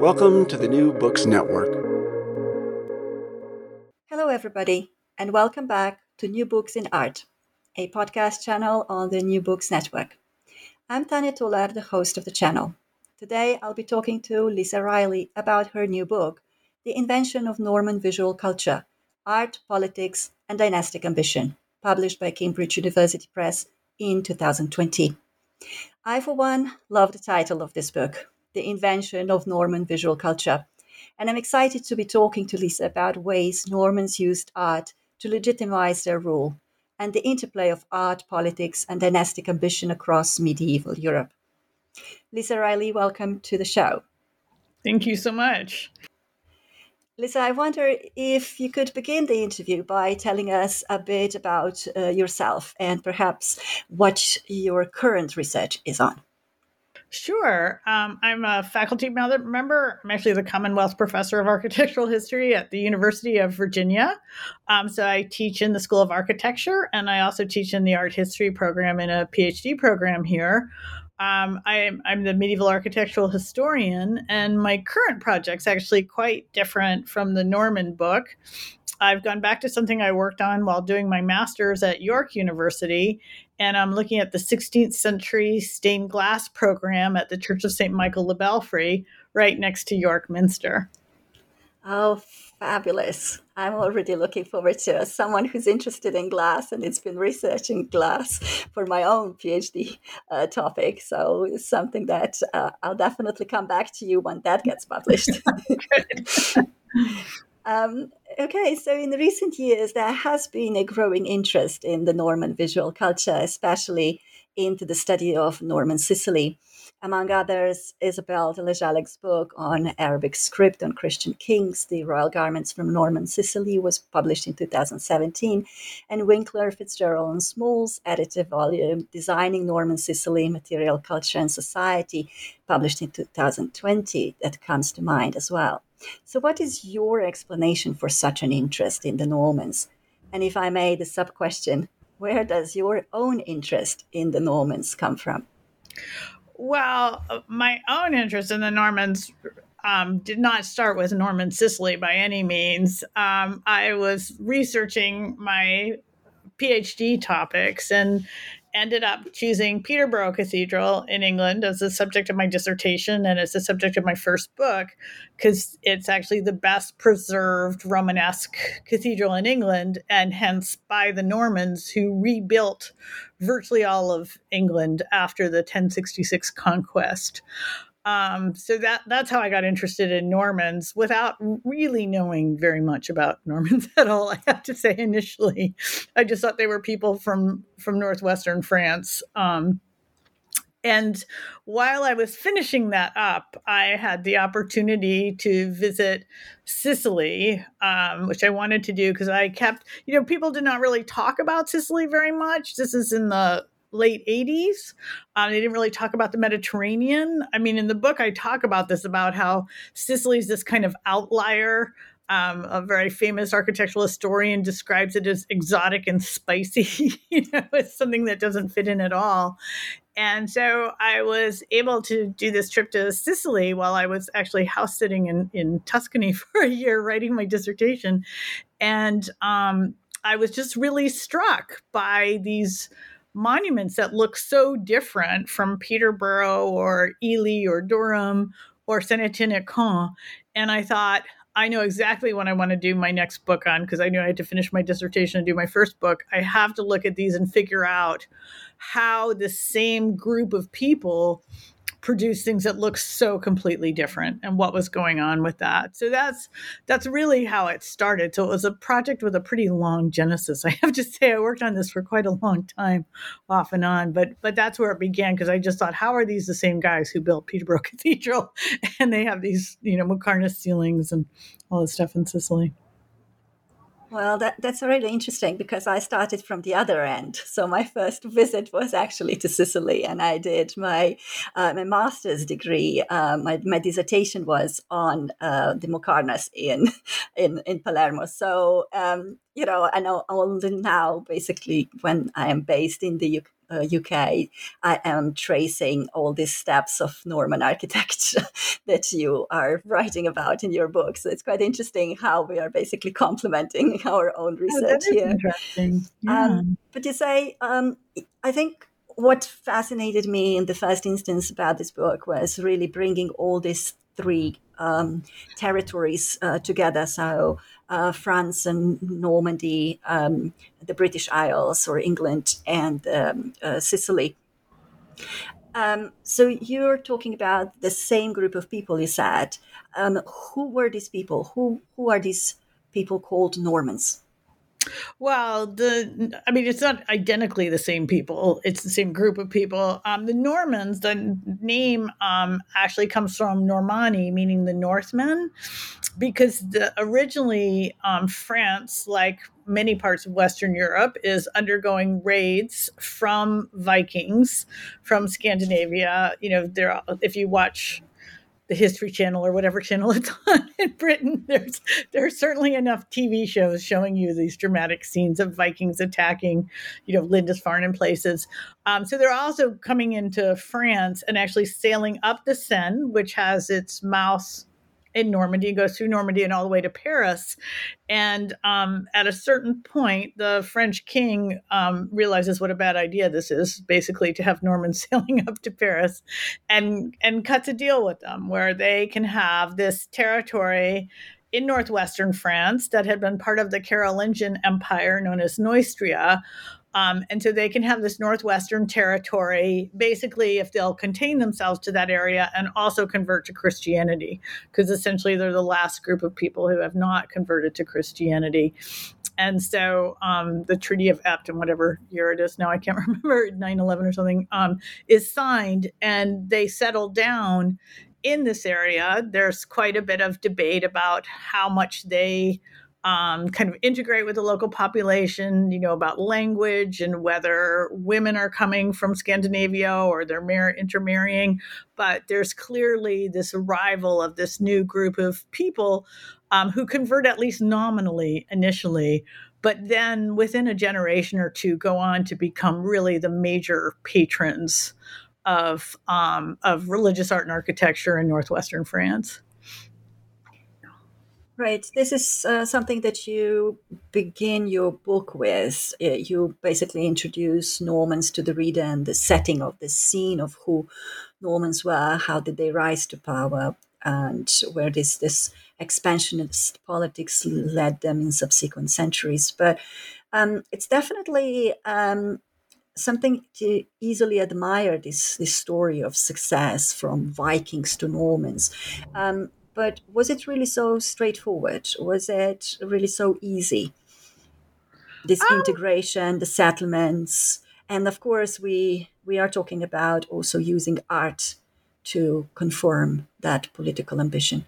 Welcome to the New Books Network. Hello, everybody, and welcome back to New Books in Art, a podcast channel on the New Books Network. I'm Tanja Tolar, the host of the channel. Today, I'll be talking to Lisa Reilly about her new book, The Invention of Norman Visual Culture Art, Politics, and Dynastic Ambition, published by Cambridge University Press in 2020. I, for one, love the title of this book the invention of Norman visual culture. And I'm excited to be talking to Lisa about ways Normans used art to legitimize their rule and the interplay of art, politics, and dynastic ambition across medieval Europe. Lisa Reilly, welcome to the show. Thank you so much. Lisa, I wonder if you could begin the interview by telling us a bit about uh, yourself and perhaps what your current research is on. Sure. Um, I'm a faculty member. I'm actually the Commonwealth Professor of Architectural History at the University of Virginia. Um, so I teach in the School of Architecture, and I also teach in the Art History program in a PhD program here. Um, I'm, I'm the medieval architectural historian, and my current project's actually quite different from the Norman book. I've gone back to something I worked on while doing my master's at York University, and I'm looking at the 16th century stained glass program at the Church of St. Michael le Belfry, right next to York Minster. Oh, fabulous. I'm already looking forward to As someone who's interested in glass and it's been researching glass for my own PhD uh, topic. So it's something that uh, I'll definitely come back to you when that gets published. Um, okay, so in recent years, there has been a growing interest in the Norman visual culture, especially into the study of Norman Sicily. Among others, Isabelle Dolezalek's book on Arabic script on Christian kings, The Royal Garments from Norman Sicily, was published in 2017, and Winkler, Fitzgerald, and Small's edited volume, Designing Norman Sicily, Material Culture and Society, published in 2020, that comes to mind as well. So, what is your explanation for such an interest in the Normans? And if I may, the sub question where does your own interest in the Normans come from? Well, my own interest in the Normans um, did not start with Norman Sicily by any means. Um, I was researching my PhD topics and ended up choosing Peterborough Cathedral in England as the subject of my dissertation and as the subject of my first book, because it's actually the best preserved Romanesque cathedral in England, and hence by the Normans who rebuilt virtually all of England after the 1066 conquest. Um, so that that's how I got interested in Normans without really knowing very much about Normans at all. I have to say initially, I just thought they were people from from northwestern France. Um, and while I was finishing that up, I had the opportunity to visit Sicily, um, which I wanted to do because I kept, you know, people did not really talk about Sicily very much. This is in the late 80s. Um, they didn't really talk about the Mediterranean. I mean, in the book, I talk about this about how Sicily is this kind of outlier. Um, a very famous architectural historian describes it as exotic and spicy. you know, it's something that doesn't fit in at all. And so I was able to do this trip to Sicily while I was actually house sitting in, in Tuscany for a year writing my dissertation. And um, I was just really struck by these monuments that look so different from Peterborough or Ely or Durham or Saint Etienne at Caen. And I thought, I know exactly what I want to do my next book on because I knew I had to finish my dissertation and do my first book. I have to look at these and figure out how the same group of people produce things that look so completely different and what was going on with that. So that's that's really how it started. So it was a project with a pretty long genesis i have to say. I worked on this for quite a long time off and on but but that's where it began because i just thought how are these the same guys who built peterborough cathedral and they have these you know muqarnas ceilings and all this stuff in sicily well, that, that's really interesting because I started from the other end. So my first visit was actually to Sicily, and I did my uh, my master's degree. Uh, my, my dissertation was on uh, the Muqarnas in in in Palermo. So um, you know, I know only now, basically, when I am based in the uh, UK, I am tracing all these steps of Norman architecture that you are writing about in your book. So it's quite interesting how we are basically complementing our own research oh, here. Interesting. Um, yeah. Um, but you say, um, I think what fascinated me in the first instance about this book was really bringing all these three um, territories uh, together. So uh, France and Normandy, um, the British Isles or England, and um, uh, Sicily. Um, so you're talking about the same group of people you said. Um, who were these people? Who who are these people called Normans? Well, the I mean, it's not identically the same people. It's the same group of people. Um, the Normans, the name um, actually comes from Normanni, meaning the Northmen, because the originally um, France, like many parts of Western Europe, is undergoing raids from Vikings from Scandinavia. You know, there if you watch the History Channel or whatever channel it's on in Britain, there's there's certainly enough TV shows showing you these dramatic scenes of Vikings attacking, you know, Lindisfarne and places. Um, so they're also coming into France and actually sailing up the Seine, which has its mouth in Normandy, goes through Normandy and all the way to Paris. And um, at a certain point, the French king um, realizes what a bad idea this is, basically to have Normans sailing up to Paris, and and cuts a deal with them where they can have this territory in northwestern France that had been part of the Carolingian Empire known as Neustria, um, and so they can have this Northwestern territory, basically, if they'll contain themselves to that area and also convert to Christianity, because essentially they're the last group of people who have not converted to Christianity. And so um, the Treaty of Epte, and whatever year it is now, I can't remember, 9 11 or something, um, is signed and they settle down in this area. There's quite a bit of debate about how much they um, kind of integrate with the local population, you know, about language and whether women are coming from Scandinavia or they're mar- intermarrying. But there's clearly this arrival of this new group of people um, who convert at least nominally initially, but then within a generation or two go on to become really the major patrons of um, of religious art and architecture in northwestern France. Right. This is uh, something that you begin your book with. You basically introduce Normans to the reader and the setting of the scene of who Normans were, how did they rise to power, and where this this expansionist politics led them in subsequent centuries. But um, it's definitely um, something to easily admire this this story of success from Vikings to Normans. Um, but was it really so straightforward? Was it really so easy? This oh. integration, the settlements, and of course, we we are talking about also using art to confirm that political ambition.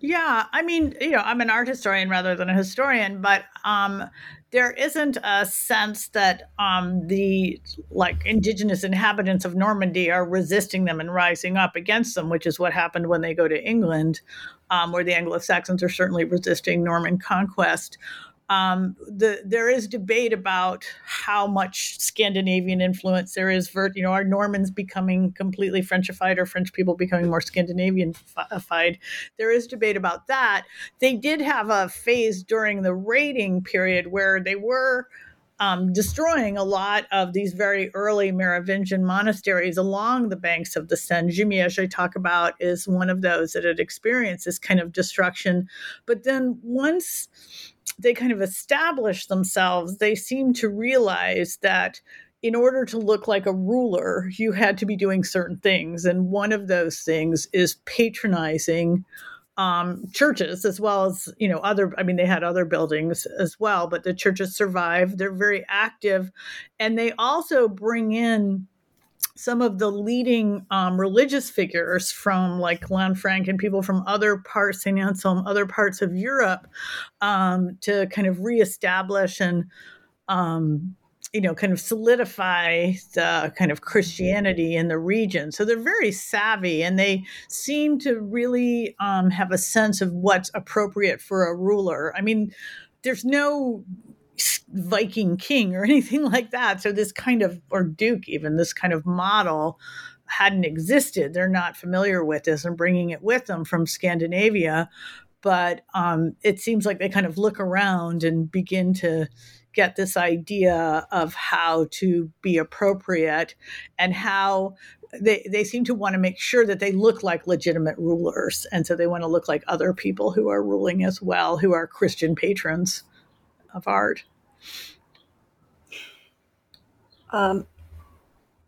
Yeah, I mean, you know, I'm an art historian rather than a historian, but um, there isn't a sense that um, the like indigenous inhabitants of Normandy are resisting them and rising up against them, which is what happened when they go to England, um, where the Anglo Saxons are certainly resisting Norman conquest um, the, there is debate about how much Scandinavian influence there is you know, are Normans becoming completely Frenchified or French people becoming more Scandinavianified? There is debate about that. They did have a phase during the raiding period where they were um, destroying a lot of these very early Merovingian monasteries along the banks of the Seine. Jumièges, I talk about, is one of those that had experienced this kind of destruction. But then once they kind of establish themselves, they seem to realize that in order to look like a ruler, you had to be doing certain things. And one of those things is patronizing um, churches as well as, you know, other, I mean, they had other buildings as well, but the churches survive. They're very active. And they also bring in some of the leading um, religious figures from like Lanfranc and people from other parts, St. Anselm, other parts of Europe, um, to kind of reestablish and, um, you know, kind of solidify the kind of Christianity in the region. So they're very savvy and they seem to really um, have a sense of what's appropriate for a ruler. I mean, there's no Viking king or anything like that. So this kind of, or Duke even, this kind of model hadn't existed. They're not familiar with this and bringing it with them from Scandinavia. But um, it seems like they kind of look around and begin to get this idea of how to be appropriate and how they, they seem to want to make sure that they look like legitimate rulers. And so they want to look like other people who are ruling as well, who are Christian patrons of art. Um,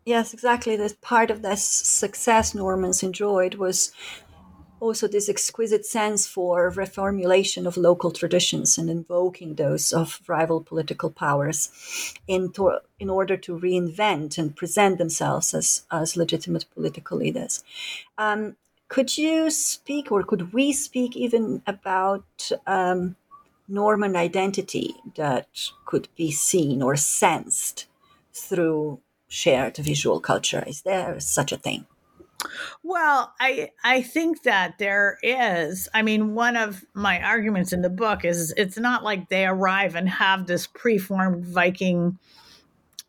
yes, exactly. This part of this success Normans enjoyed was also this exquisite sense for reformulation of local traditions and invoking those of rival political powers in, to, in order to reinvent and present themselves as, as legitimate political leaders. Um, could you speak, or could we speak even about um, Norman identity that could be seen or sensed through shared visual culture? Is there such a thing? Well, I I think that there is. I mean, one of my arguments in the book is it's not like they arrive and have this preformed Viking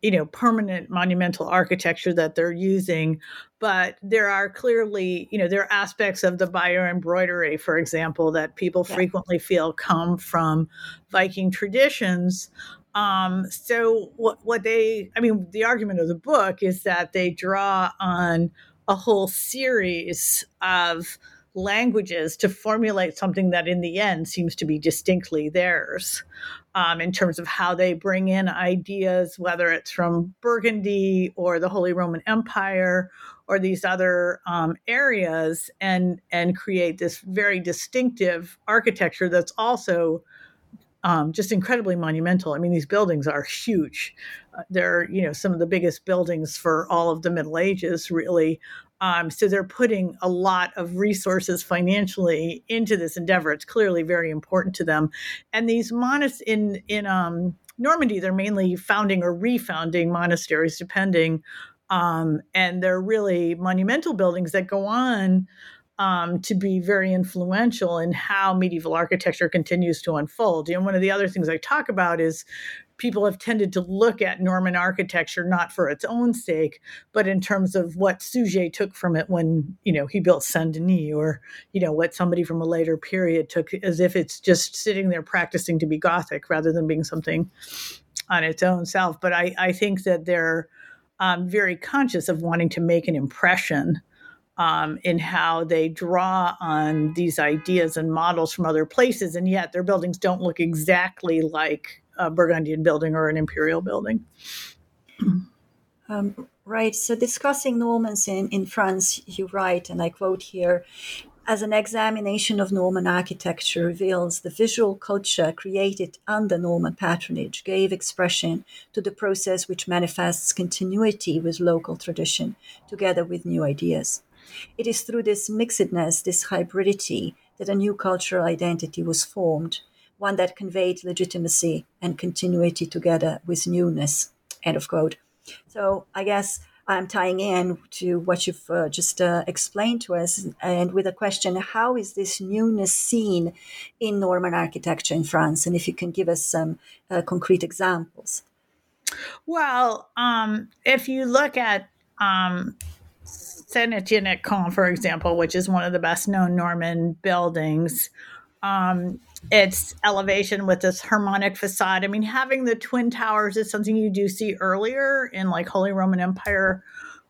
you know permanent monumental architecture that they're using but there are clearly you know there are aspects of the Bayeux embroidery for example that people yeah. frequently feel come from viking traditions um, so what what they i mean the argument of the book is that they draw on a whole series of languages to formulate something that in the end seems to be distinctly theirs um, in terms of how they bring in ideas, whether it's from Burgundy or the Holy Roman Empire or these other um, areas, and and create this very distinctive architecture that's also um, just incredibly monumental. I mean, these buildings are huge. Uh, they're you know some of the biggest buildings for all of the Middle Ages, really. Um, so they're putting a lot of resources financially into this endeavor. It's clearly very important to them. And these monasteries in in um, Normandy, they're mainly founding or refounding monasteries, depending. Um, and they're really monumental buildings that go on um, to be very influential in how medieval architecture continues to unfold. Know, one of the other things I talk about is people have tended to look at Norman architecture not for its own sake, but in terms of what Suger took from it when, you know, he built Saint Denis or, you know, what somebody from a later period took as if it's just sitting there practicing to be Gothic rather than being something on its own self. But I, I think that they're um, very conscious of wanting to make an impression um, in how they draw on these ideas and models from other places, and yet their buildings don't look exactly like a Burgundian building or an imperial building. Um, right. So, discussing Normans in, in France, you write, and I quote here as an examination of Norman architecture reveals, the visual culture created under Norman patronage gave expression to the process which manifests continuity with local tradition, together with new ideas. It is through this mixedness, this hybridity, that a new cultural identity was formed, one that conveyed legitimacy and continuity together with newness. End of quote. So I guess I'm tying in to what you've uh, just uh, explained to us, and with a question: How is this newness seen in Norman architecture in France? And if you can give us some uh, concrete examples. Well, um, if you look at um, Saint Etienne at Caen, for example, which is one of the best known Norman buildings, um, its elevation with this harmonic facade. I mean, having the twin towers is something you do see earlier in like Holy Roman Empire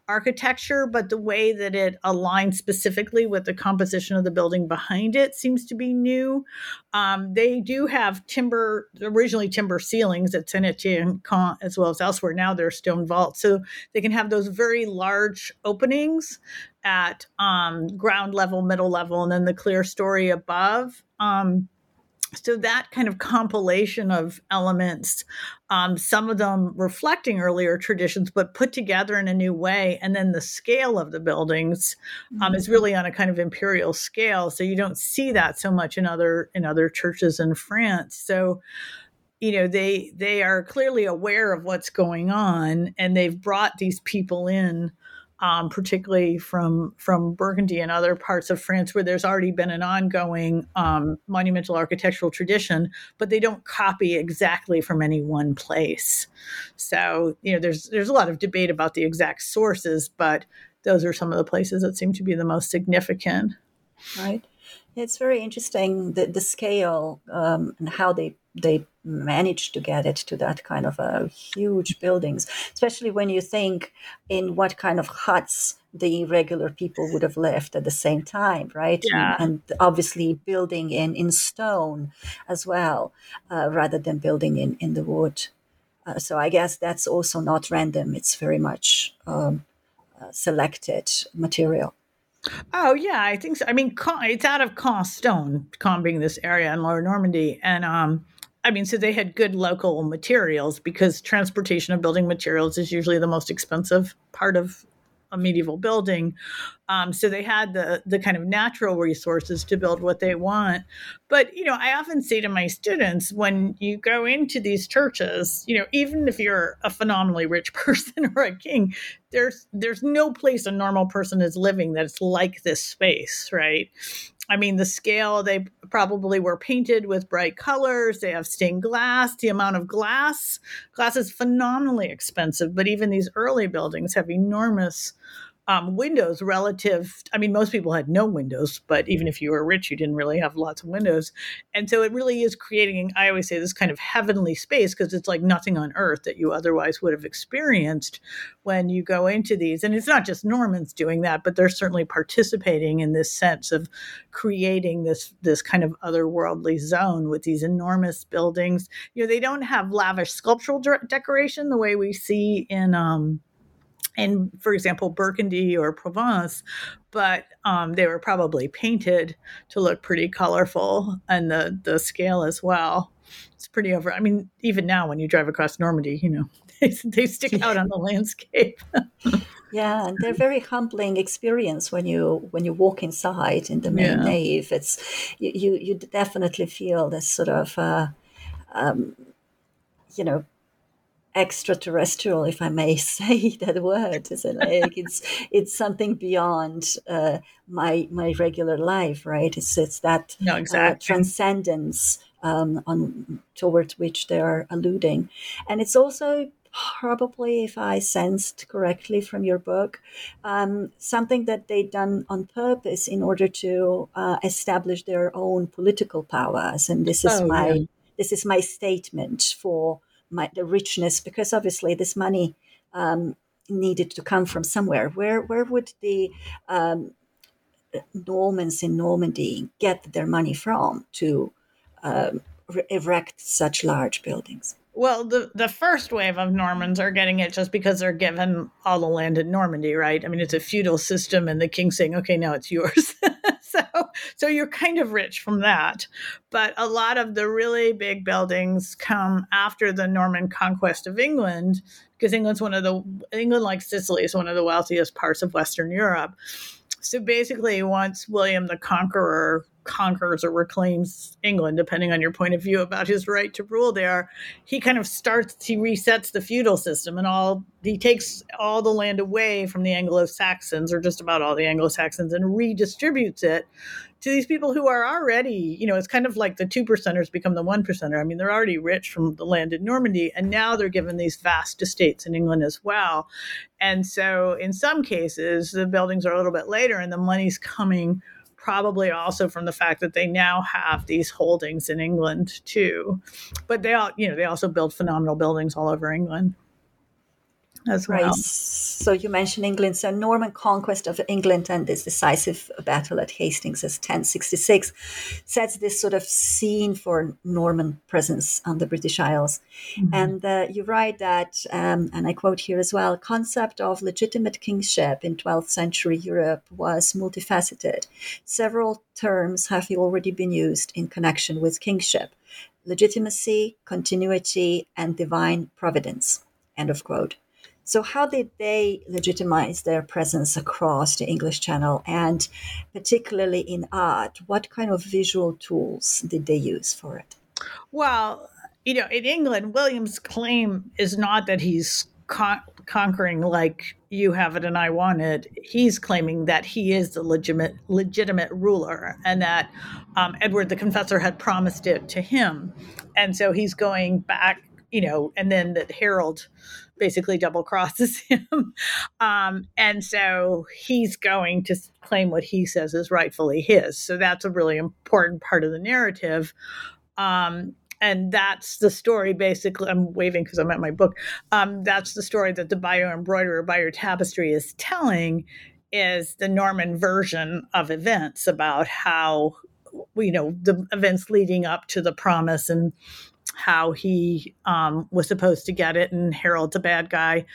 architecture, but the way that it aligns specifically with the composition of the building behind it seems to be new. Um, they do have timber, originally timber ceilings at Saint Etienne as well as elsewhere. Now they're stone vaults. So they can have those very large openings at um, ground level, middle level, and then the clerestory above. Um, so that kind of compilation of elements um, some of them reflecting earlier traditions but put together in a new way and then the scale of the buildings um, is mm-hmm. really on a kind of imperial scale so you don't see that so much in other in other churches in france so you know they they are clearly aware of what's going on and they've brought these people in um, particularly from from Burgundy and other parts of France, where there's already been an ongoing um, monumental architectural tradition, but they don't copy exactly from any one place. So you know, there's there's a lot of debate about the exact sources, but those are some of the places that seem to be the most significant. Right. It's very interesting the the scale um, and how they they managed to get it to that kind of a huge buildings especially when you think in what kind of huts the regular people would have lived at the same time right? Yeah. and, and obviously building in in stone as well uh, rather than building in in the wood. Uh, so i guess that's also not random. It's very much um, uh, selected material. Oh yeah, I think so. I mean, it's out of Caen stone, Caen being this area in Lower Normandy, and um, I mean, so they had good local materials because transportation of building materials is usually the most expensive part of a medieval building. Um, so they had the the kind of natural resources to build what they want. But you know, I often say to my students when you go into these churches, you know, even if you're a phenomenally rich person or a king, there's there's no place a normal person is living that's like this space, right? I mean, the scale, they probably were painted with bright colors. They have stained glass. The amount of glass, glass is phenomenally expensive, but even these early buildings have enormous um, windows relative. I mean, most people had no windows, but even if you were rich, you didn't really have lots of windows. And so it really is creating, I always say, this kind of heavenly space because it's like nothing on earth that you otherwise would have experienced when you go into these. And it's not just Normans doing that, but they're certainly participating in this sense of creating this this kind of otherworldly zone with these enormous buildings. You know, they don't have lavish sculptural de- decoration the way we see in um, in, for example, Burgundy or Provence, but um, they were probably painted to look pretty colorful and the, the scale as well. It's pretty over. I mean, even now when you drive across Normandy, you know, they, they stick out on the landscape. yeah, and they're very humbling experience when you when you walk inside in the main yeah. nave. It's you, you, you definitely feel this sort of uh, um, you know extraterrestrial, if I may say that word. Isn't it? Like it's it's something beyond uh, my my regular life, right? It's it's that no, uh, exactly. uh, transcendence um, on towards which they are alluding, and it's also probably, if I sensed correctly from your book, um, something that they done on purpose in order to uh, establish their own political powers. And this is oh, my yeah. this is my statement for my, the richness, because obviously this money um, needed to come from somewhere. Where where would the um, Normans in Normandy get their money from to um, erect such large buildings? Well, the the first wave of Normans are getting it just because they're given all the land in Normandy, right? I mean, it's a feudal system, and the king's saying, "Okay, now it's yours." so, so you're kind of rich from that. But a lot of the really big buildings come after the Norman conquest of England, because England's one of the England, like Sicily, is one of the wealthiest parts of Western Europe. so basically, once William the Conqueror conquers or reclaims England, depending on your point of view about his right to rule there, he kind of starts, he resets the feudal system and all, he takes all the land away from the Anglo Saxons, or just about all the Anglo Saxons, and redistributes it to these people who are already, you know, it's kind of like the two percenters become the one percenter. I mean, they're already rich from the land in Normandy, and now they're given these vast estates in England as well. And so, in some cases, the buildings are a little bit later, and the money's coming probably also from the fact that they now have these holdings in England too. But they all, you know, they also build phenomenal buildings all over England as well. Right. So you mentioned England. So Norman conquest of England and this decisive battle at Hastings as 1066 sets this sort of scene for Norman presence on the British Isles. Mm-hmm. And uh, you write that, um, and I quote here as well, concept of legitimate kingship in 12th century Europe was multifaceted. Several terms have already been used in connection with kingship legitimacy, continuity, and divine providence. End of quote. So, how did they legitimize their presence across the English Channel and particularly in art? What kind of visual tools did they use for it? Well, you know, in England, William's claim is not that he's con- conquering like you have it and I want it. He's claiming that he is the legitimate legitimate ruler and that um, Edward the Confessor had promised it to him, and so he's going back. You know, and then that Harold basically double crosses him. Um, and so he's going to claim what he says is rightfully his. So that's a really important part of the narrative. Um, and that's the story basically i'm waving because i'm at my book um, that's the story that the Bayeux embroidery or Bayeux tapestry is telling is the norman version of events about how you know the events leading up to the promise and how he um, was supposed to get it, and Harold's a bad guy,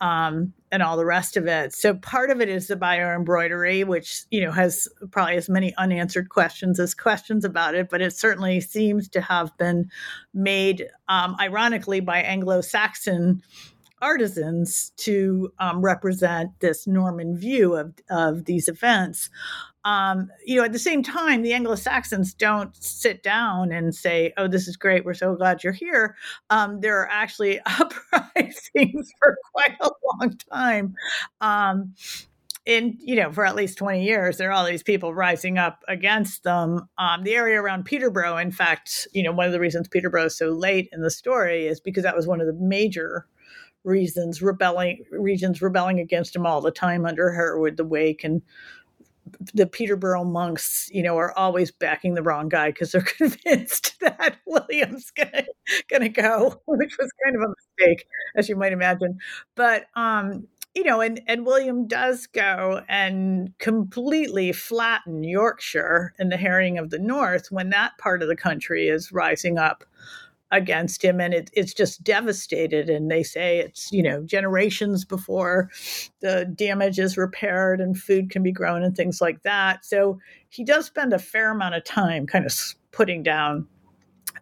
um, and all the rest of it. So part of it is the Bayeux embroidery, which you know has probably as many unanswered questions as questions about it, but it certainly seems to have been made, um, ironically, by Anglo-Saxon artisans to um, represent this Norman view of, of these events. Um, you know, at the same time, the Anglo Saxons don't sit down and say, "Oh, this is great. We're so glad you're here." Um, there are actually uprisings for quite a long time. Um, in you know for at least 20 years there are all these people rising up against them um, the area around peterborough in fact you know one of the reasons peterborough is so late in the story is because that was one of the major reasons rebelling regions rebelling against him all the time under Hereward the Wake and the Peterborough monks, you know, are always backing the wrong guy because they're convinced that William's gonna gonna go, which was kind of a mistake, as you might imagine. But um, you know, and and William does go and completely flatten Yorkshire and the Harrying of the North when that part of the country is rising up against him and it, it's just devastated. And they say it's you know generations before the damage is repaired and food can be grown and things like that. So he does spend a fair amount of time kind of putting down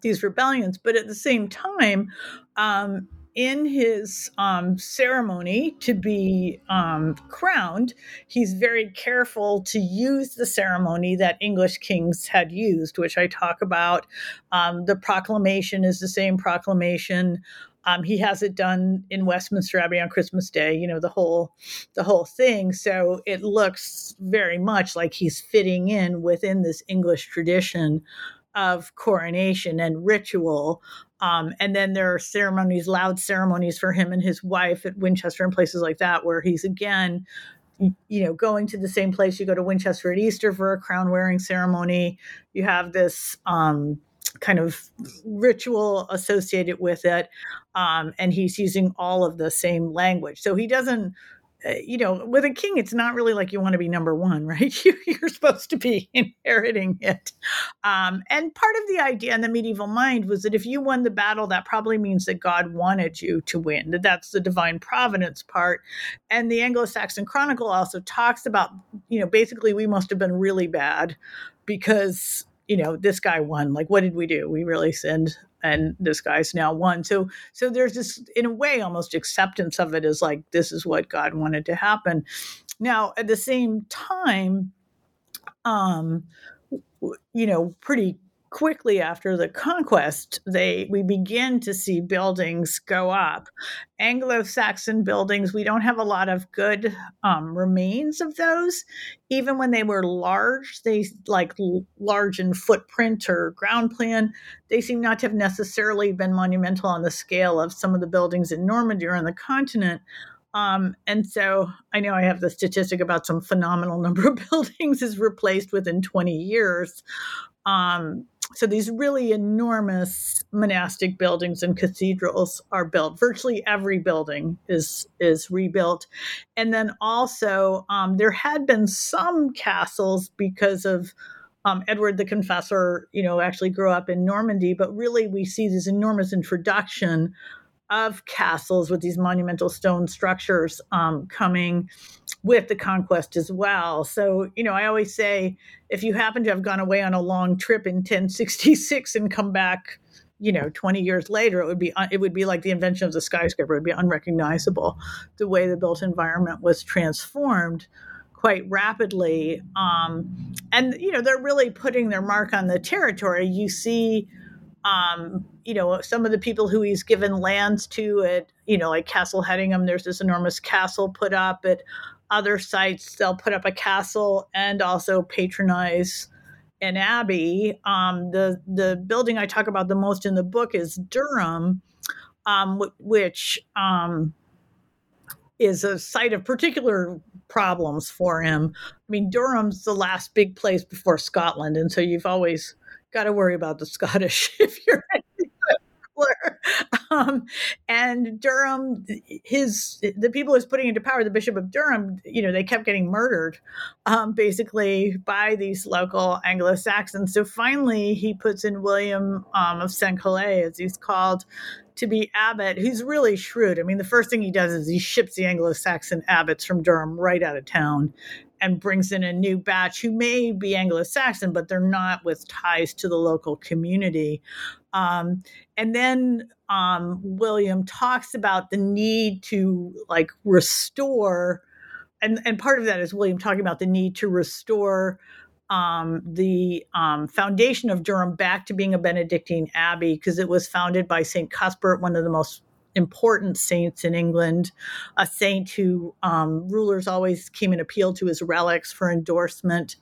these rebellions. But at the same time um, in his um, ceremony to be um, crowned, he's very careful to use the ceremony that English kings had used, which I talk about. Um, the proclamation is the same proclamation. Um, he has it done in Westminster Abbey on Christmas Day. You know the whole, the whole thing. So it looks very much like he's fitting in within this English tradition of coronation and ritual. Um, and then there are ceremonies, loud ceremonies for him and his wife at Winchester and places like that, where he's again, you know, going to the same place. You go to Winchester at Easter for a crown wearing ceremony. You have this um, kind of ritual associated with it. Um, and he's using all of the same language. So he doesn't you know, with a king, it's not really like you want to be number one, right? You, are supposed to be inheriting it. Um, and part of the idea in the medieval mind was that if you won the battle, that probably means that God wanted you to win, that that's the divine providence part. And the Anglo Saxon Chronicle also talks about, you know, basically we must have been really bad because you know this guy won like what did we do we really sinned and this guy's now won. So so there's this in a way almost acceptance of it as like this is what God wanted to happen. now, at the same time, um, you know, pretty quickly after the conquest, they we begin to see buildings go up. Anglo-Saxon buildings, we don't have a lot of good um, remains of those. Even when they were large, they like large in footprint or ground plan, they seem not to have necessarily been monumental on the scale of some of the buildings in Normandy or on the continent. Um, and so I know I have the statistic about some phenomenal number of buildings is replaced within 20 years. Um, so these really enormous monastic buildings and cathedrals are built. Virtually every building is is rebuilt, and then also um, there had been some castles because of um, Edward the Confessor. You know, actually grew up in Normandy, but really we see this enormous introduction of castles with these monumental stone structures um, coming with the conquest as well. So, you know, I always say if you happen to have gone away on a long trip in 1066 and come back, you know, 20 years later, it would be it would be like the invention of the skyscraper. It would be unrecognizable the way the built environment was transformed quite rapidly. Um, and you know, they're really putting their mark on the territory. You see um, you know, some of the people who he's given lands to at, you know, like Castle Hedingham, there's this enormous castle put up at other sites. They'll put up a castle and also patronize an abbey. Um, the the building I talk about the most in the book is Durham, um, which um, is a site of particular problems for him. I mean, Durham's the last big place before Scotland, and so you've always got to worry about the Scottish if you're um, and Durham, his the people he's putting into power, the Bishop of Durham, you know, they kept getting murdered, um, basically by these local Anglo Saxons. So finally, he puts in William um, of St. Calais, as he's called, to be abbot. Who's really shrewd. I mean, the first thing he does is he ships the Anglo Saxon abbots from Durham right out of town and brings in a new batch who may be Anglo Saxon, but they're not with ties to the local community. Um, and then um, William talks about the need to like restore, and, and part of that is William talking about the need to restore um, the um, foundation of Durham back to being a Benedictine abbey because it was founded by St. Cuthbert, one of the most important saints in England, a saint who um, rulers always came and appealed to his relics for endorsement.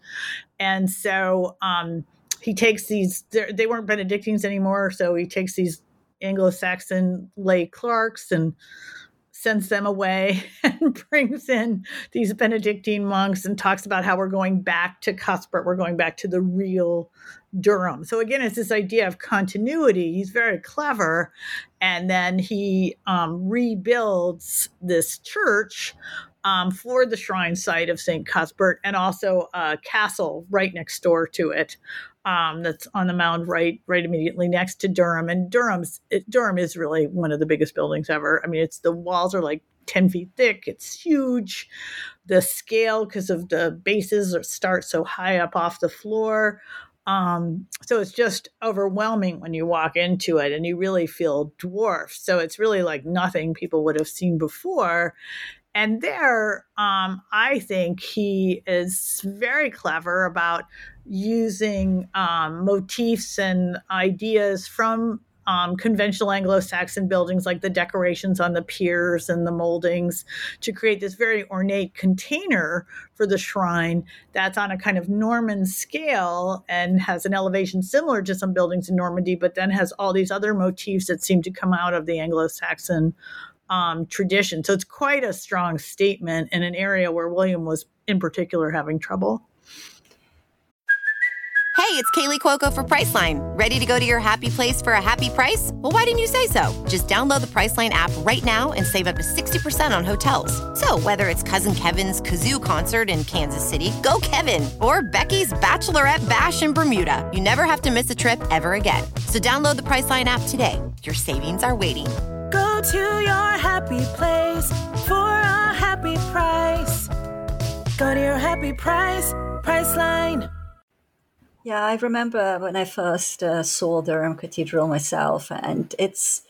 And so um, he takes these, they weren't Benedictines anymore. So he takes these Anglo Saxon lay clerks and sends them away and brings in these Benedictine monks and talks about how we're going back to Cuthbert, we're going back to the real Durham. So again, it's this idea of continuity. He's very clever, and then he um, rebuilds this church um, for the shrine site of St. Cuthbert and also a castle right next door to it um, that's on the mound right right immediately next to Durham. And Durham's it, Durham is really one of the biggest buildings ever. I mean, it's the walls are like 10 feet thick. It's huge. The scale, because of the bases, start so high up off the floor. Um, so it's just overwhelming when you walk into it and you really feel dwarfed. So it's really like nothing people would have seen before. And there, um, I think he is very clever about using um, motifs and ideas from um, conventional Anglo Saxon buildings, like the decorations on the piers and the moldings, to create this very ornate container for the shrine that's on a kind of Norman scale and has an elevation similar to some buildings in Normandy, but then has all these other motifs that seem to come out of the Anglo Saxon um, tradition. So it's quite a strong statement in an area where William was, in particular, having trouble. Hey, it's Kaley Cuoco for Priceline. Ready to go to your happy place for a happy price? Well, why didn't you say so? Just download the Priceline app right now and save up to 60% on hotels. So, whether it's Cousin Kevin's Kazoo concert in Kansas City, go Kevin, or Becky's Bachelorette Bash in Bermuda, you never have to miss a trip ever again. So, download the Priceline app today. Your savings are waiting To your happy place for a happy price. Go to your happy price, Priceline. Yeah, I remember when I first uh, saw Durham Cathedral myself, and it's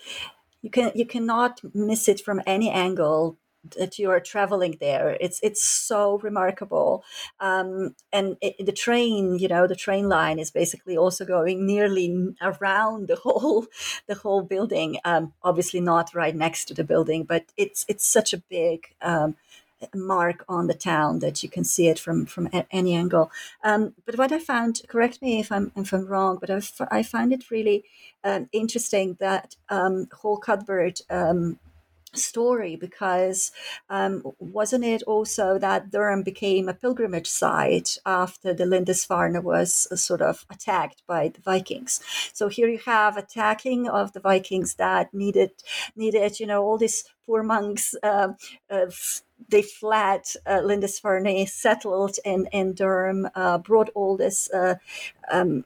you can you cannot miss it from any angle that you are traveling there. It's it's so remarkable, um, and it, the train, you know, the train line is basically also going nearly around the whole the whole building. Um, obviously, not right next to the building, but it's it's such a big. Um, mark on the town that you can see it from from any angle. Um, but what I found, correct me if I'm if I'm wrong, but I've, I found it really um, interesting that um, Hall Cuthbert um, story because um, wasn't it also that Durham became a pilgrimage site after the Lindisfarne was uh, sort of attacked by the Vikings? So here you have attacking of the Vikings that needed needed you know all these poor monks. Uh, uh, they fled uh, Lindisfarne, settled in in Durham, uh, brought all this uh, um,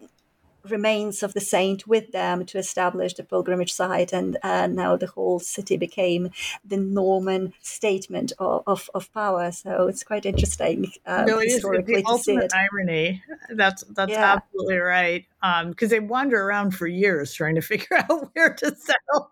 remains of the saint with them to establish the pilgrimage site, and uh, now the whole city became the Norman statement of, of, of power. So it's quite interesting uh, no, it is, the ultimate irony. That's that's yeah. absolutely right. Because um, they wander around for years trying to figure out where to settle.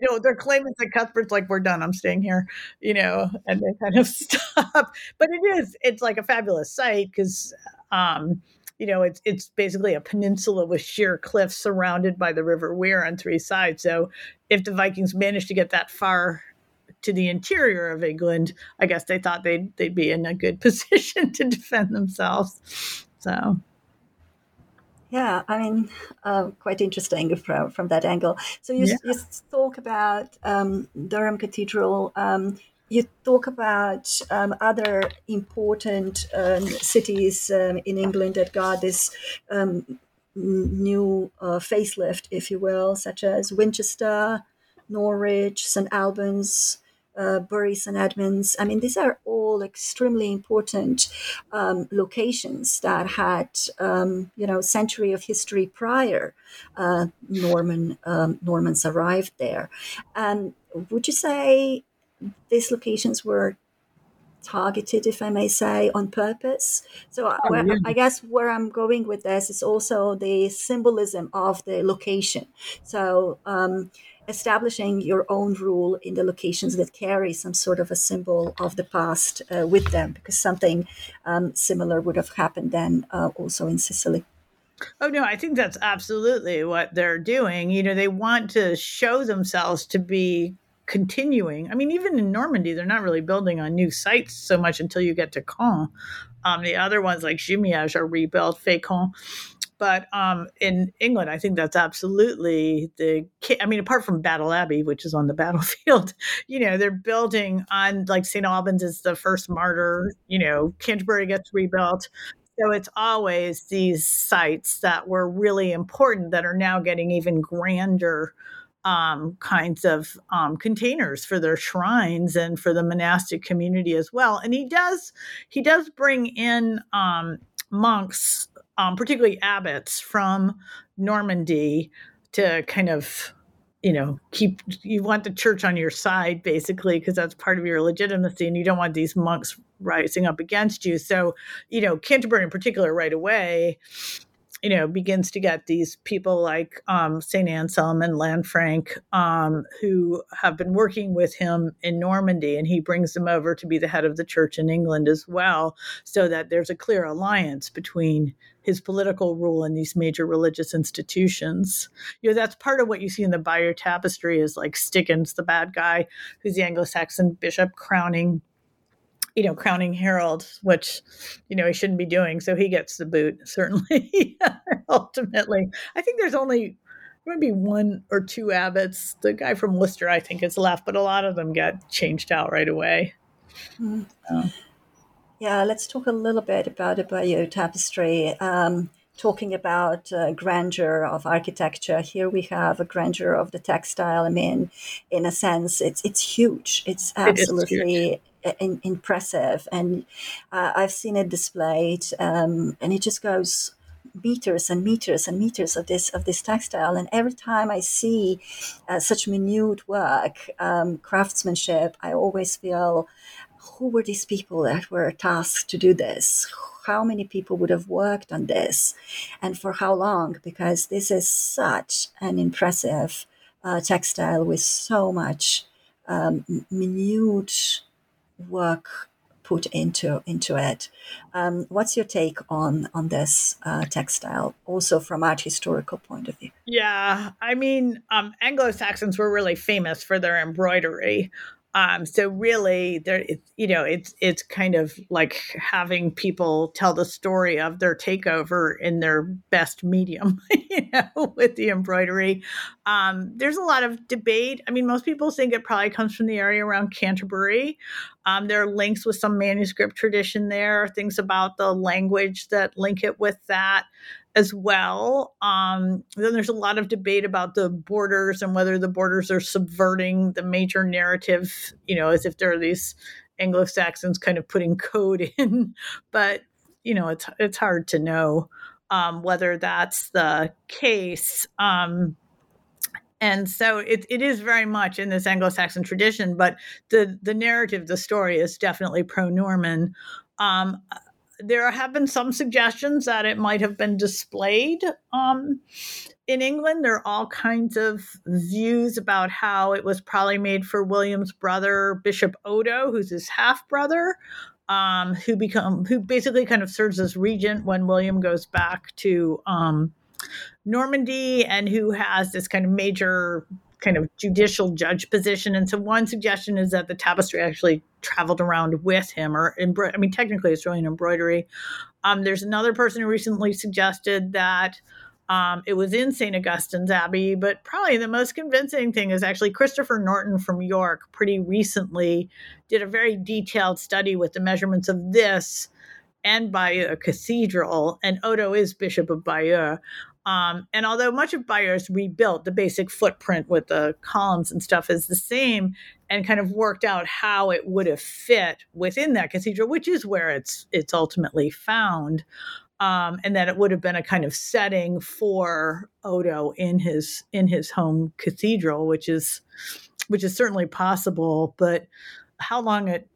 you know, they're claiming that Cuthbert's like, "We're done. I'm staying here." You know, and they kind of stop. But it is. It's like a fabulous site because. Um, you know, it's it's basically a peninsula with sheer cliffs surrounded by the River Wear on three sides. So if the Vikings managed to get that far to the interior of England, I guess they thought they'd they'd be in a good position to defend themselves. So. Yeah, I mean, uh, quite interesting from, from that angle. So you, yeah. you talk about um, Durham Cathedral. Um, you talk about um, other important um, cities um, in England that got this um, new uh, facelift, if you will, such as Winchester, Norwich, St Albans, uh, Bury St Edmunds. I mean, these are all extremely important um, locations that had, um, you know, century of history prior uh, Norman Normans arrived there. And would you say these locations were targeted, if I may say, on purpose. So oh, where, yeah. I guess where I'm going with this is also the symbolism of the location. So um, establishing your own rule in the locations that carry some sort of a symbol of the past uh, with them, because something um, similar would have happened then uh, also in Sicily. Oh no, I think that's absolutely what they're doing. You know, they want to show themselves to be continuing. I mean, even in Normandy, they're not really building on new sites so much until you get to Caen. Um, the other ones like Jumièges are rebuilt, Fécamp. But um, in England, I think that's absolutely the. I mean, apart from Battle Abbey, which is on the battlefield, you know, they're building on like St. Albans is the first martyr. You know, Canterbury gets rebuilt. So it's always these sites that were really important that are now getting even grander um, kinds of um, containers for their shrines and for the monastic community as well. And he does he does bring in um, monks, um, particularly abbots from Normandy, to kind of you know keep you want the church on your side basically because that's part of your legitimacy and you don't want these monks rising up against you so you know canterbury in particular right away you know, begins to get these people like um, St. Anselm and Lanfranc um, who have been working with him in Normandy, and he brings them over to be the head of the church in England as well, so that there's a clear alliance between his political rule and these major religious institutions. You know, that's part of what you see in the Bayeux Tapestry is like Stigand, the bad guy, who's the Anglo-Saxon bishop crowning you know, crowning Harold, which, you know, he shouldn't be doing. So he gets the boot, certainly, ultimately. I think there's only maybe one or two abbots. The guy from Worcester, I think, is left, but a lot of them get changed out right away. Mm. So. Yeah, let's talk a little bit about the Bayeux Tapestry. Um, talking about uh, grandeur of architecture, here we have a grandeur of the textile. I mean, in a sense, it's it's huge. It's absolutely. It in, impressive, and uh, I've seen it displayed, um, and it just goes meters and meters and meters of this of this textile. And every time I see uh, such minute work, um, craftsmanship, I always feel, who were these people that were tasked to do this? How many people would have worked on this, and for how long? Because this is such an impressive uh, textile with so much um, minute work put into into it. Um, what's your take on on this uh, textile, also from art historical point of view? Yeah, I mean, um, Anglo Saxons were really famous for their embroidery. Um, so really, there, you know, it's it's kind of like having people tell the story of their takeover in their best medium, you know, with the embroidery. Um, there's a lot of debate. I mean, most people think it probably comes from the area around Canterbury. Um, there are links with some manuscript tradition there, things about the language that link it with that as well. Um, then there's a lot of debate about the borders and whether the borders are subverting the major narrative, you know, as if there are these Anglo Saxons kind of putting code in. But, you know, it's, it's hard to know um, whether that's the case. Um, and so it, it is very much in this Anglo-Saxon tradition, but the the narrative, the story is definitely pro-Norman. Um, there have been some suggestions that it might have been displayed um, in England. There are all kinds of views about how it was probably made for William's brother, Bishop Odo, who's his half brother, um, who become who basically kind of serves as regent when William goes back to um, Normandy, and who has this kind of major kind of judicial judge position. And so one suggestion is that the tapestry actually traveled around with him, or embro- I mean, technically it's really an embroidery. Um, there's another person who recently suggested that um, it was in St. Augustine's Abbey, but probably the most convincing thing is actually Christopher Norton from York pretty recently did a very detailed study with the measurements of this and Bayeux Cathedral, and Odo is Bishop of Bayeux. Um, and although much of Bayeux's rebuilt, the basic footprint with the columns and stuff is the same, and kind of worked out how it would have fit within that cathedral, which is where it's it's ultimately found, um, and that it would have been a kind of setting for Odo in his in his home cathedral, which is which is certainly possible, but how long it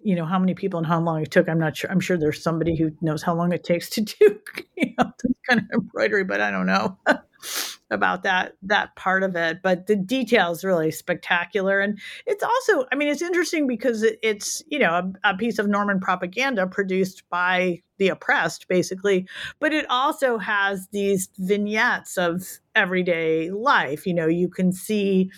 you know how many people and how long it took i'm not sure. I'm sure there's somebody who knows how long it takes to do you know kind of embroidery but i don't know about that that part of it. But the details really spectacular. And it's also i mean it's interesting because it, it's you know a, a piece of norman propaganda produced by the oppressed basically. But it also has these vignettes of everyday life. You know you can see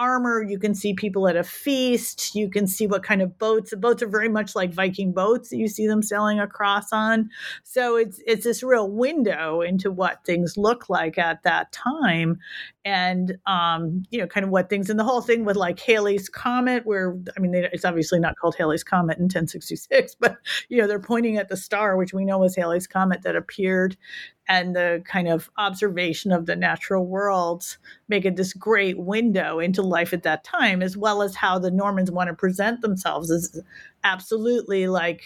armor. You can see people at a feast. You can see what kind of boats. The boats are very much like Viking boats that you see them sailing across on. So it's it's this real window into what things look like at that time, and um, you know, kind of what things and the whole thing with like Halley's comet, where I mean, it's obviously not called Halley's comet in 1066, but you know, they're pointing at the star, which we know was Halley's comet that appeared and the kind of observation of the natural world make it this great window into life at that time, as well as how the Normans want to present themselves as absolutely like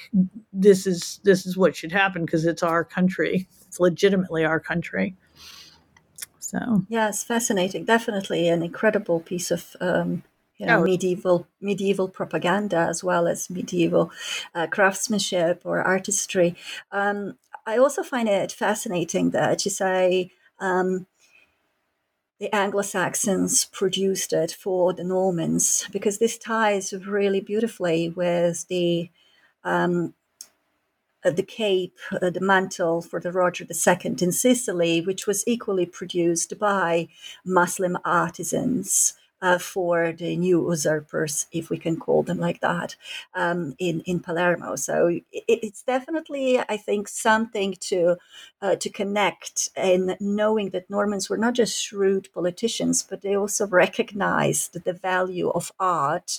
this is this is what should happen because it's our country. It's legitimately our country. So yes, fascinating. Definitely an incredible piece of um, you know, oh. medieval medieval propaganda as well as medieval uh, craftsmanship or artistry. Um, I also find it fascinating that you say um, the Anglo Saxons produced it for the Normans because this ties really beautifully with the um, uh, the cape, uh, the mantle for the Roger II in Sicily, which was equally produced by Muslim artisans uh, for the new usurpers, if we can call them like that, um, in in Palermo. So it, it's definitely, I think, something to uh, to connect in knowing that Normans were not just shrewd politicians, but they also recognized the value of art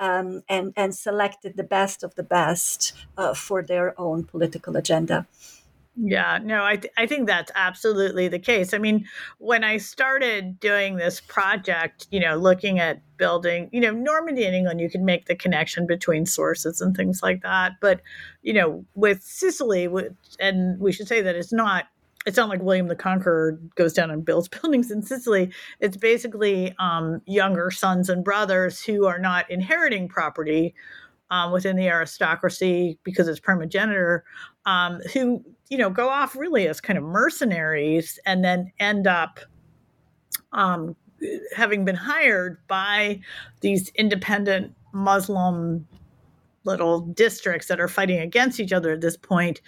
um, and and selected the best of the best uh, for their own political agenda. Yeah, no, I, th- I think that's absolutely the case. I mean, when I started doing this project, you know, looking at building, you know, Normandy in England, you can make the connection between sources and things like that. But, you know, with Sicily, and we should say that it's not it's not like William the Conqueror goes down and builds buildings in Sicily. It's basically um, younger sons and brothers who are not inheriting property um, within the aristocracy because it's primogeniture, um, who you know go off really as kind of mercenaries and then end up um, having been hired by these independent Muslim little districts that are fighting against each other at this point.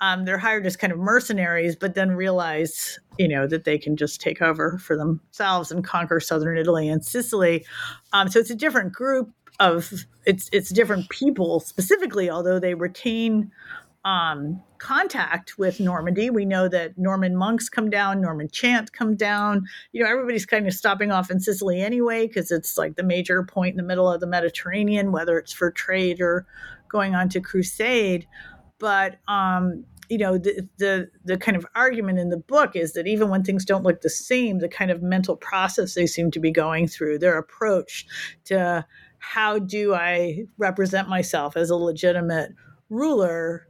Um, they're hired as kind of mercenaries, but then realize, you know, that they can just take over for themselves and conquer southern Italy and Sicily. Um, so it's a different group of it's it's different people specifically, although they retain um, contact with Normandy. We know that Norman monks come down, Norman chant come down. You know, everybody's kind of stopping off in Sicily anyway because it's like the major point in the middle of the Mediterranean, whether it's for trade or going on to crusade. But um, you know, the, the the kind of argument in the book is that even when things don't look the same, the kind of mental process they seem to be going through, their approach to how do I represent myself as a legitimate ruler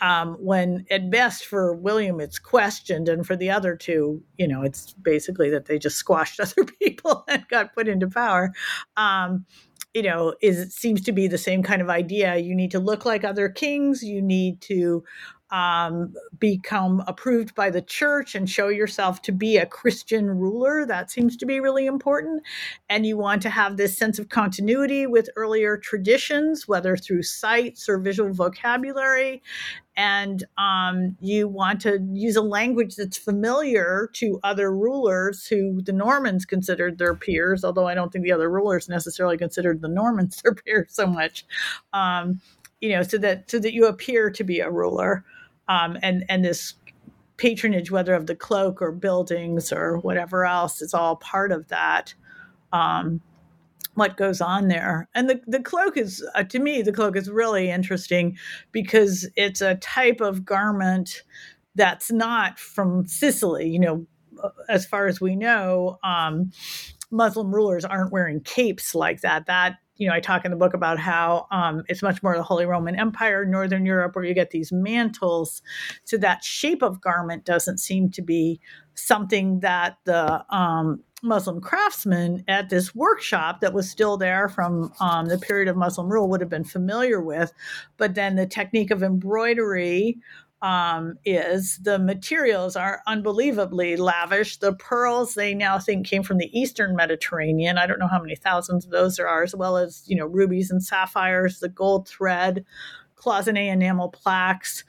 um, when at best for William it's questioned, and for the other two, you know, it's basically that they just squashed other people and got put into power. Um, you know, is it seems to be the same kind of idea. You need to look like other kings. You need to um, become approved by the church and show yourself to be a Christian ruler. That seems to be really important. And you want to have this sense of continuity with earlier traditions, whether through sites or visual vocabulary. And um, you want to use a language that's familiar to other rulers who the Normans considered their peers, although I don't think the other rulers necessarily considered the Normans their peers so much. Um, you know, so that so that you appear to be a ruler um, and and this patronage, whether of the cloak or buildings or whatever else, is all part of that. Um, what goes on there. And the, the cloak is uh, to me the cloak is really interesting because it's a type of garment that's not from sicily you know uh, as far as we know. Um, muslim rulers aren't wearing capes like that. That you know, I talk in the book about how um, it's much more the Holy Roman Empire, Northern Europe, where you get these mantles. So that shape of garment doesn't seem to be something that the um, Muslim craftsmen at this workshop that was still there from um, the period of Muslim rule would have been familiar with. But then the technique of embroidery um, is the materials are unbelievably lavish. The pearls they now think came from the Eastern Mediterranean. I don't know how many thousands of those there are, as well as you know rubies and sapphires, the gold thread, cloisonne enamel plaques,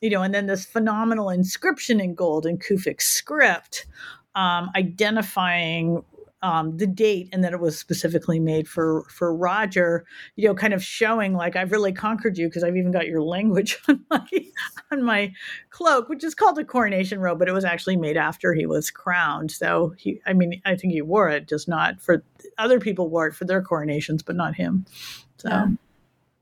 you know, and then this phenomenal inscription in gold in Kufic script. Um, identifying um, the date and that it was specifically made for for Roger, you know, kind of showing like I've really conquered you because I've even got your language on my on my cloak, which is called a coronation robe, but it was actually made after he was crowned. So he, I mean, I think he wore it, just not for other people wore it for their coronations, but not him. So. Yeah.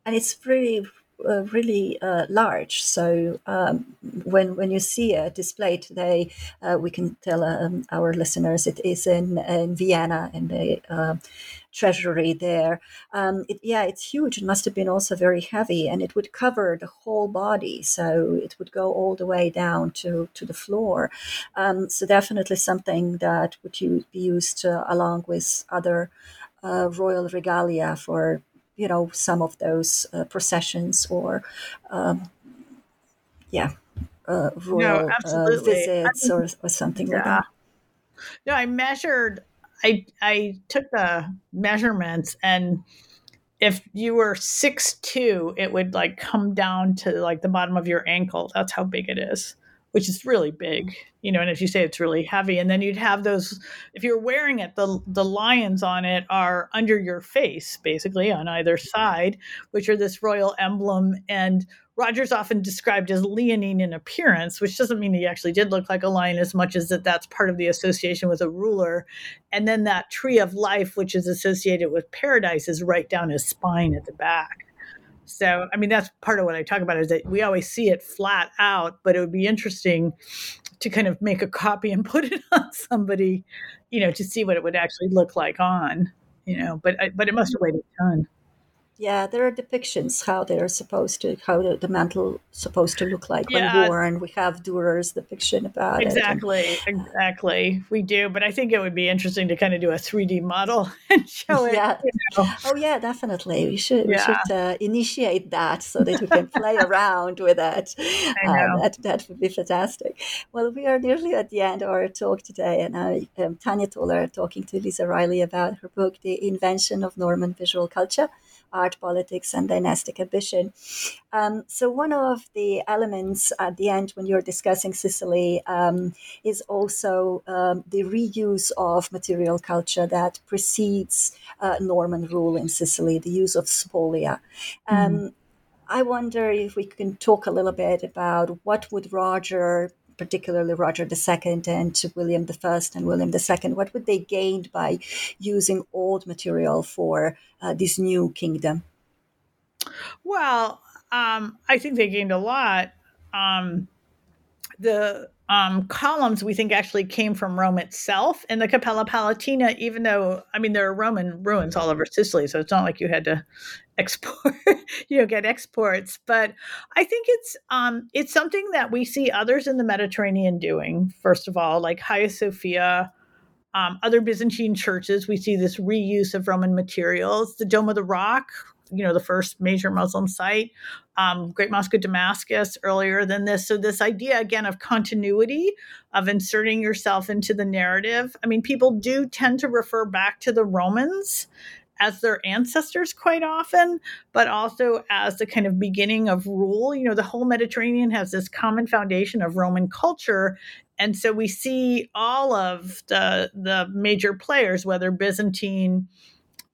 And it's pretty uh, really uh, large. So um, when when you see it displayed today, uh, we can tell um, our listeners it is in, in Vienna in the uh, treasury there. Um, it, yeah, it's huge. It must have been also very heavy, and it would cover the whole body. So it would go all the way down to to the floor. Um, so definitely something that would be used uh, along with other. Uh, royal regalia for you know some of those uh, processions or um, yeah uh, royal no, uh, visits or, or something yeah. like that. no i measured i i took the measurements and if you were six two it would like come down to like the bottom of your ankle. That's how big it is which is really big, mm-hmm. you know, and as you say, it's really heavy. And then you'd have those, if you're wearing it, the, the lions on it are under your face, basically on either mm-hmm. side, which are this royal emblem. And Roger's often described as leonine in appearance, which doesn't mean he actually did look like a lion as much as that that's part of the association with a ruler. And then that tree of life, which is associated with paradise, is right down his spine at the back. So, I mean, that's part of what I talk about is that we always see it flat out, but it would be interesting to kind of make a copy and put it on somebody, you know, to see what it would actually look like on, you know, but, but it must have weighed a ton. Yeah, there are depictions how they're supposed to, how the, the mantle supposed to look like Yeah. when worn. We have Durer's depiction about it. and- Exactly, exactly. We do, but I think it would be interesting to kind of do a 3D model and show it. Yeah. you know. Oh yeah, definitely. We should we should uh, initiate that so that we can play around with it. Know. that that would be fantastic. Well, we are nearly at the end of our talk today, and I am Tanja Tolar talking to Lisa Reilly about her book, "The Invention of Norman Visual Culture." Art, politics, and dynastic ambition. Um, so, one of the elements at the end when you're discussing Sicily um, is also um, the reuse of material culture that precedes uh, Norman rule in Sicily, the use of spolia. Um, I wonder if we can talk a little bit about what would Roger, particularly Roger II and William I and William II, what would they gain by using old material for uh, this new kingdom? Well, um, I think they gained a lot. Um, the um, columns we think actually came from Rome itself, and the Cappella Palatina. Even though I mean there are Roman ruins all over Sicily, so it's not like you had to export, you know, get exports. But I think it's um, it's something that we see others in the Mediterranean doing. First of all, like Hagia Sophia. Um, other Byzantine churches, we see this reuse of Roman materials. The Dome of the Rock, you know, the first major Muslim site, um, Great Mosque of Damascus earlier than this. So, this idea again of continuity, of inserting yourself into the narrative. I mean, people do tend to refer back to the Romans as their ancestors quite often, but also as the kind of beginning of rule. You know, the whole Mediterranean has this common foundation of Roman culture. And so we see all of the the major players, whether Byzantine,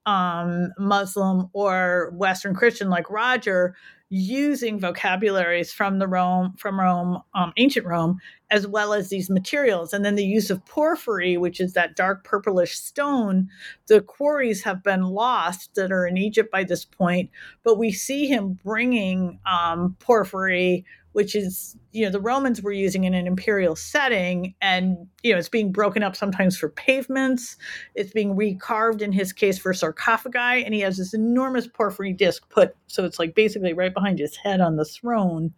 um, Muslim or Western Christian like Roger using vocabularies from the Rome from Rome, um, ancient Rome, as well as these materials, and then the use of porphyry, which is that dark purplish stone. The quarries have been lost that are in Egypt by this point, but we see him bringing um, porphyry which is you know the romans were using in an imperial setting and you know it's being broken up sometimes for pavements it's being recarved in his case for sarcophagi and he has this enormous porphyry disc put so it's like basically right behind his head on the throne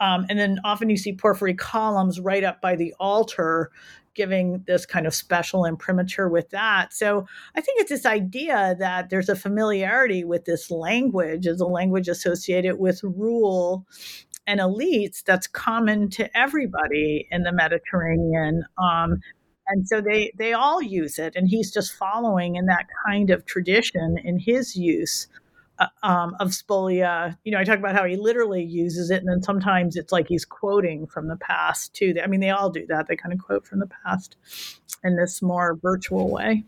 um, and then often you see porphyry columns right up by the altar giving this kind of special imprimatur with that. So I think it's this idea that there's a familiarity with this language as a language associated with rule and elites that's common to everybody in the Mediterranean. Um, and so they they all use it, and he's just following in that kind of tradition in his use uh, um, of spolia. You know, I talk about how he literally uses it, and then sometimes it's like he's quoting from the past too. I mean, they all do that; they kind of quote from the past in this more virtual way.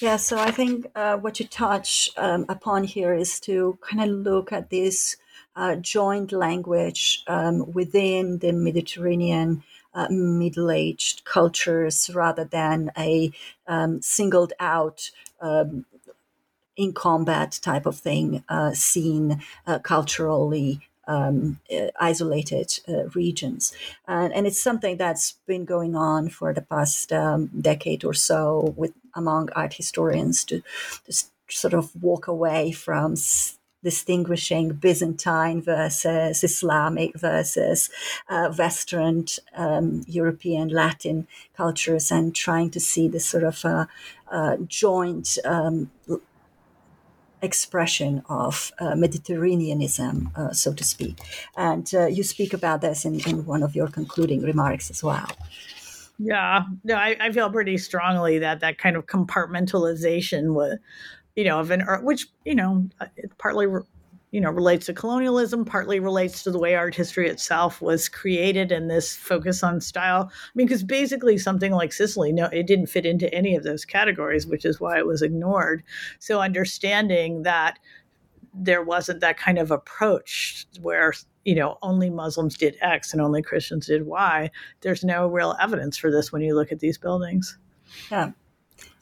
Yeah, so I think uh, what you touch um, upon here is to kind of look at this uh, joint language um, within the Mediterranean uh, Middle Aged cultures rather than a um, singled out um, in combat type of thing uh, seen uh, culturally um, uh, isolated uh, regions. And, and it's something that's been going on for the past um, decade or so with among art historians to, to sort of walk away from s- distinguishing Byzantine versus Islamic versus uh, Western um, European Latin cultures and trying to see this sort of uh, uh, joint um, expression of uh, Mediterraneanism, uh, so to speak. And uh, you speak about this in, in one of your concluding remarks as well. Yeah, no, I, I feel pretty strongly that that kind of compartmentalization was, you know, of an which you know, it partly, you know, relates to colonialism, partly relates to the way art history itself was created and this focus on style. I mean, because basically something like Sicily, no, it didn't fit into any of those categories, which is why it was ignored. So understanding that there wasn't that kind of approach where you know only muslims did x and only christians did y there's no real evidence for this when you look at these buildings Yeah.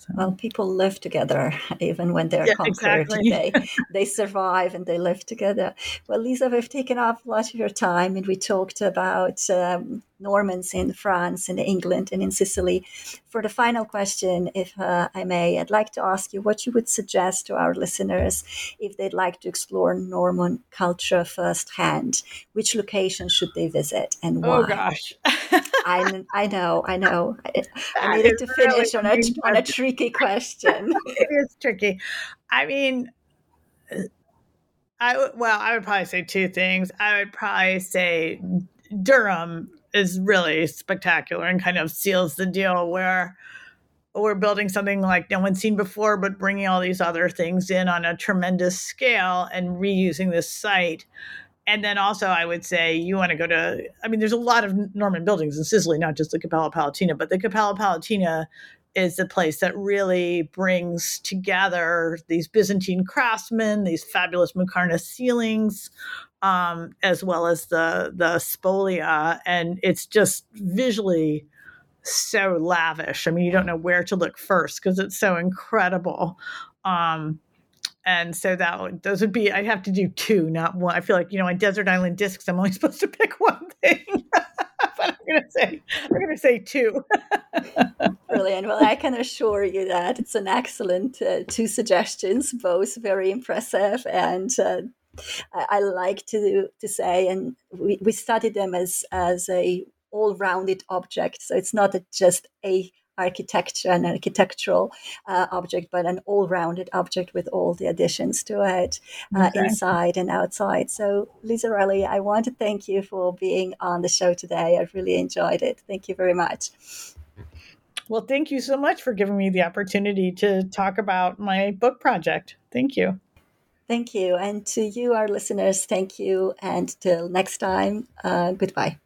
So. Well, people live together even when they're yeah, conquered. Exactly. they they survive and they live together. Well, Lisa, we've taken up a lot of your time, and we talked about um, Normans in France and England and in Sicily. For the final question, if uh, I may, I'd like to ask you what you would suggest to our listeners if they'd like to explore Norman culture firsthand. Which location should they visit and why? Oh gosh. I, I know, I know. I, I needed to finish really on a on a tricky question. it is tricky. I mean, I well, I would probably say two things. I would probably say Durham is really spectacular and kind of seals the deal where we're building something like no one's seen before, but bringing all these other things in on a tremendous scale and reusing this site. And then also, I would say you want to go to. I mean, there's a lot of Norman buildings in Sicily, not just the Cappella Palatina, but the Cappella Palatina is the place that really brings together these Byzantine craftsmen, these fabulous Muqarnas ceilings, um, as well as the the spolia, and it's just visually so lavish. I mean, you don't know where to look first because it's so incredible. Um, and so that those would be I'd have to do two, not one. I feel like you know, on Desert Island Discs, I'm only supposed to pick one thing. but I'm gonna say I'm gonna say two. Brilliant. Well, I can assure you that it's an excellent uh, two suggestions, both very impressive and. Uh, I, I like to to say, and we, we study them as as a all-rounded object. So it's not just a architecture and architectural uh, object, but an all-rounded object with all the additions to it, uh, okay. inside and outside. So, Lisa Reilly, I want to thank you for being on the show today. I really enjoyed it. Thank you very much. Well, thank you so much for giving me the opportunity to talk about my book project. Thank you. Thank you. And to you, our listeners, thank you. And till next time, uh, goodbye.